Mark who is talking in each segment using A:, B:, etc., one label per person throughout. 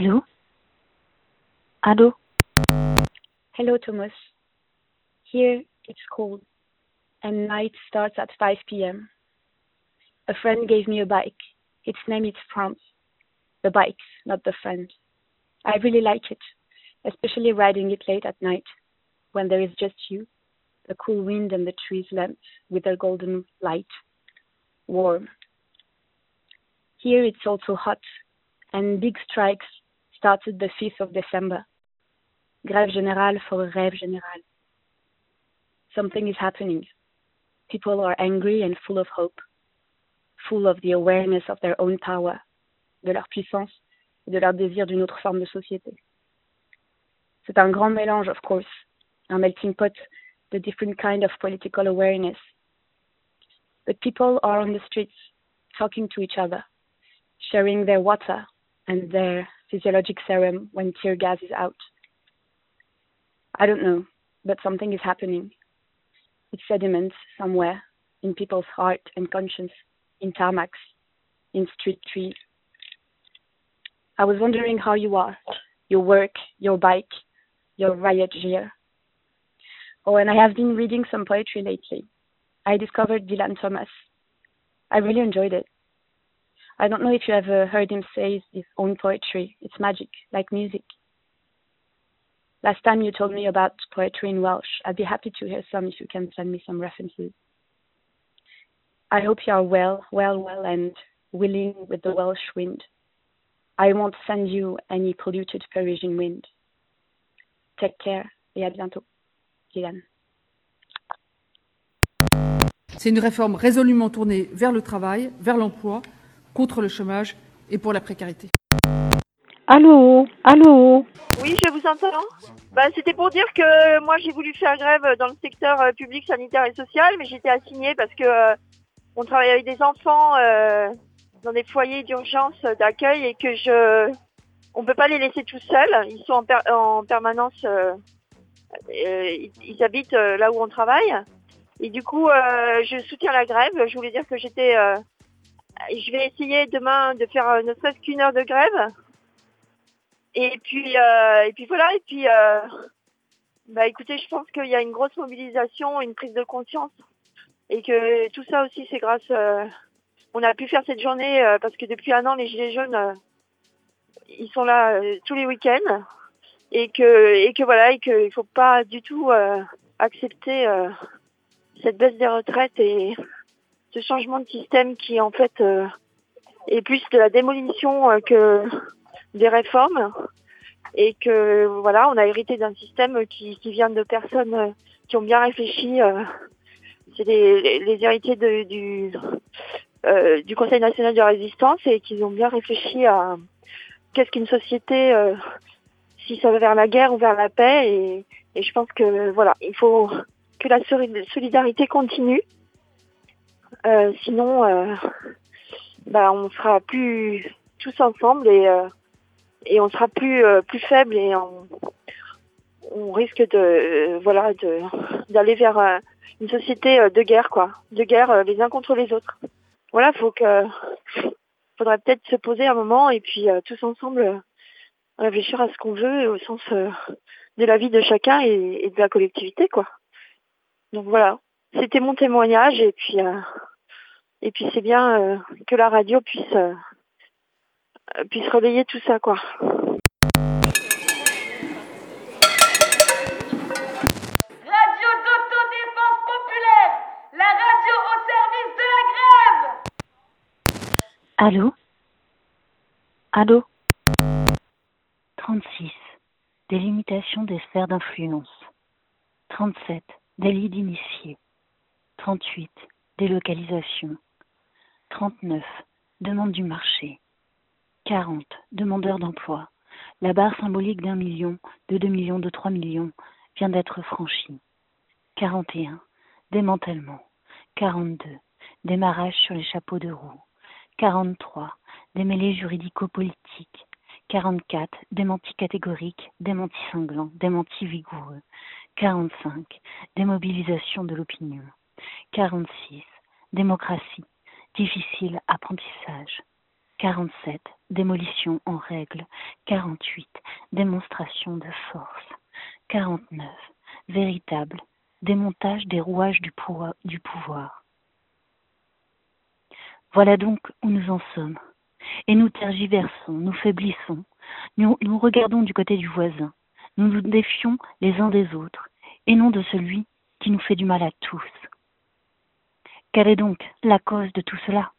A: Allô Allô
B: Hello, Thomas. Here it's cold, and night starts at 5 p.m. A friend gave me a bike. Its name is France. The bike, not the friend. I really like it, especially riding it late at night, when there is just you, the cool wind and the trees lamps with their golden light. Warm. Here it's also hot, and big strikes started the 5th of December. Grève générale for a rêve général. Something is happening. People are angry and full of hope, full of the awareness of their own power, de leur puissance et de leur désir d'une autre forme de société. C'est un grand mélange, of course, un melting pot de different kind of political awareness. But people are on the streets, talking to each other, sharing their water and their physiologic serum when tear gas is out. I don't know, but something is happening. It sediments somewhere in people's heart and conscience, in tarmacs, in street trees. I was wondering how you are, your work, your bike, your riot gear. Oh, and I have been reading some poetry lately. I discovered Dylan Thomas. I really enjoyed it. I don't know if you ever heard him say his own poetry. It's magic, like music. Last time you told me about poetry in Welsh. I'd be happy to hear some if you can send me some references. I hope you are well, well, well, and willing with the Welsh wind. I won't send you any polluted Parisian wind. Take care et à bientôt. Dylan.
C: C'est une réforme résolument tournée vers le travail, vers l'emploi, contre le chômage et pour la précarité.
A: Allô Allô
D: Oui, je vous entends. Bah, C'était pour dire que moi j'ai voulu faire grève dans le secteur euh, public, sanitaire et social, mais j'étais assignée parce que euh, on travaille avec des enfants euh, dans des foyers d'urgence d'accueil et que je on peut pas les laisser tout seuls. Ils sont en, per- en permanence, euh, euh, ils, ils habitent euh, là où on travaille. Et du coup, euh, je soutiens la grève. Je voulais dire que j'étais, euh, je vais essayer demain de faire euh, ne serait-ce qu'une heure de grève. Et puis, euh, et puis voilà. Et puis, euh, bah écoutez, je pense qu'il y a une grosse mobilisation, une prise de conscience, et que tout ça aussi, c'est grâce. euh, on a pu faire cette journée euh, parce que depuis un an, les gilets jaunes, euh, ils sont là tous les week-ends, et que et que voilà, et qu'il faut pas du tout accepter cette baisse des retraites et ce changement de système qui en fait euh, est plus de la démolition euh, que des réformes et que voilà, on a hérité d'un système qui, qui vient de personnes euh, qui ont bien réfléchi. euh, c'est les, les, héritiers de- du du Conseil national de résistance et qu'ils ont bien réfléchi à qu'est-ce qu'une société, si ça va vers la guerre ou vers la paix. Et, et je pense que voilà, il faut que la soli- solidarité continue. Euh, sinon, euh, bah, on sera plus tous ensemble et euh, et on sera plus euh, plus faible et on, on risque de euh, voilà d'aller vers une société de guerre quoi, de guerre les uns contre les autres. Voilà, faut que faudrait peut-être se poser un moment et puis tous ensemble réfléchir à ce qu'on veut au sens de la vie de chacun et, et de la collectivité quoi. Donc voilà, c'était mon témoignage et puis euh, et puis c'est bien euh, que la radio puisse euh, puisse relayer tout ça quoi.
E: Radio d'autodéfense populaire, la radio au service de la grève.
A: Allô? Allô? 36. Délimitation des sphères d'influence. 37. Délit d'initié. 38. Délocalisation. 39. Demande du marché. 40. Demandeur d'emploi. La barre symbolique d'un million, de deux millions, de trois millions vient d'être franchie. 41. Démantèlement. 42. Démarrage sur les chapeaux de roue. 43. Démêlés juridico-politiques. 44. Démenti catégorique, démenti cinglant, démenti vigoureux. 45. Démobilisation de l'opinion. 46. Démocratie. Difficile apprentissage. 47. Démolition en règle. 48. Démonstration de force. 49. Véritable. Démontage des rouages du pouvoir. Du pouvoir. Voilà donc où nous en sommes. Et nous tergiversons, nous faiblissons, nous, nous regardons du côté du voisin, nous nous défions les uns des autres, et non de celui qui nous fait du mal à tous. Quelle est donc la cause de tout cela?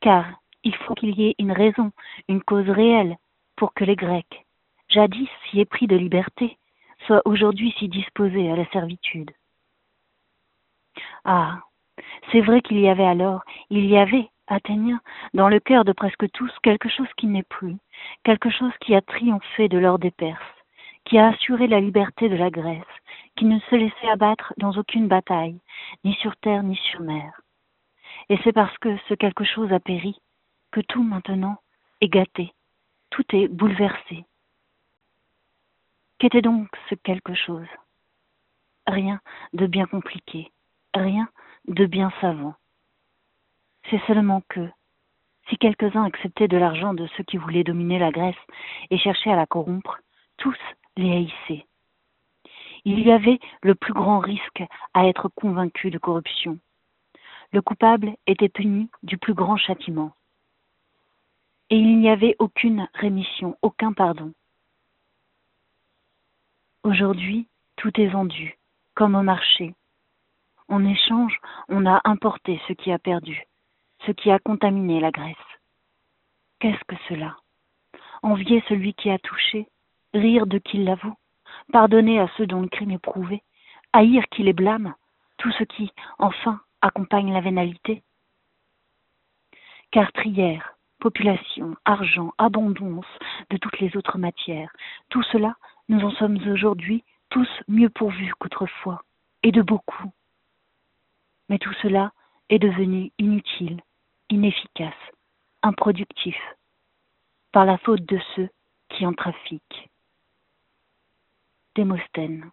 A: Car il faut qu'il y ait une raison, une cause réelle, pour que les Grecs, jadis si épris de liberté, soient aujourd'hui si disposés à la servitude. Ah, c'est vrai qu'il y avait alors, il y avait, Athéniens, dans le cœur de presque tous, quelque chose qui n'est plus, quelque chose qui a triomphé de l'or des Perses, qui a assuré la liberté de la Grèce, qui ne se laissait abattre dans aucune bataille, ni sur terre ni sur mer. Et c'est parce que ce quelque chose a péri que tout maintenant est gâté, tout est bouleversé. Qu'était donc ce quelque chose? Rien de bien compliqué, rien de bien savant. C'est seulement que, si quelques-uns acceptaient de l'argent de ceux qui voulaient dominer la Grèce et cherchaient à la corrompre, tous les haïssaient. Il y avait le plus grand risque à être convaincu de corruption. Le coupable était puni du plus grand châtiment. Et il n'y avait aucune rémission, aucun pardon. Aujourd'hui, tout est vendu, comme au marché. En échange, on a importé ce qui a perdu, ce qui a contaminé la Grèce. Qu'est-ce que cela? Envier celui qui a touché, rire de qui l'avoue, pardonner à ceux dont le crime est prouvé, haïr qui les blâme, tout ce qui, enfin, accompagne la vénalité. Car trière, population, argent, abondance de toutes les autres matières, tout cela, nous en sommes aujourd'hui tous mieux pourvus qu'autrefois, et de beaucoup. Mais tout cela est devenu inutile, inefficace, improductif, par la faute de ceux qui en trafiquent. Démosthène.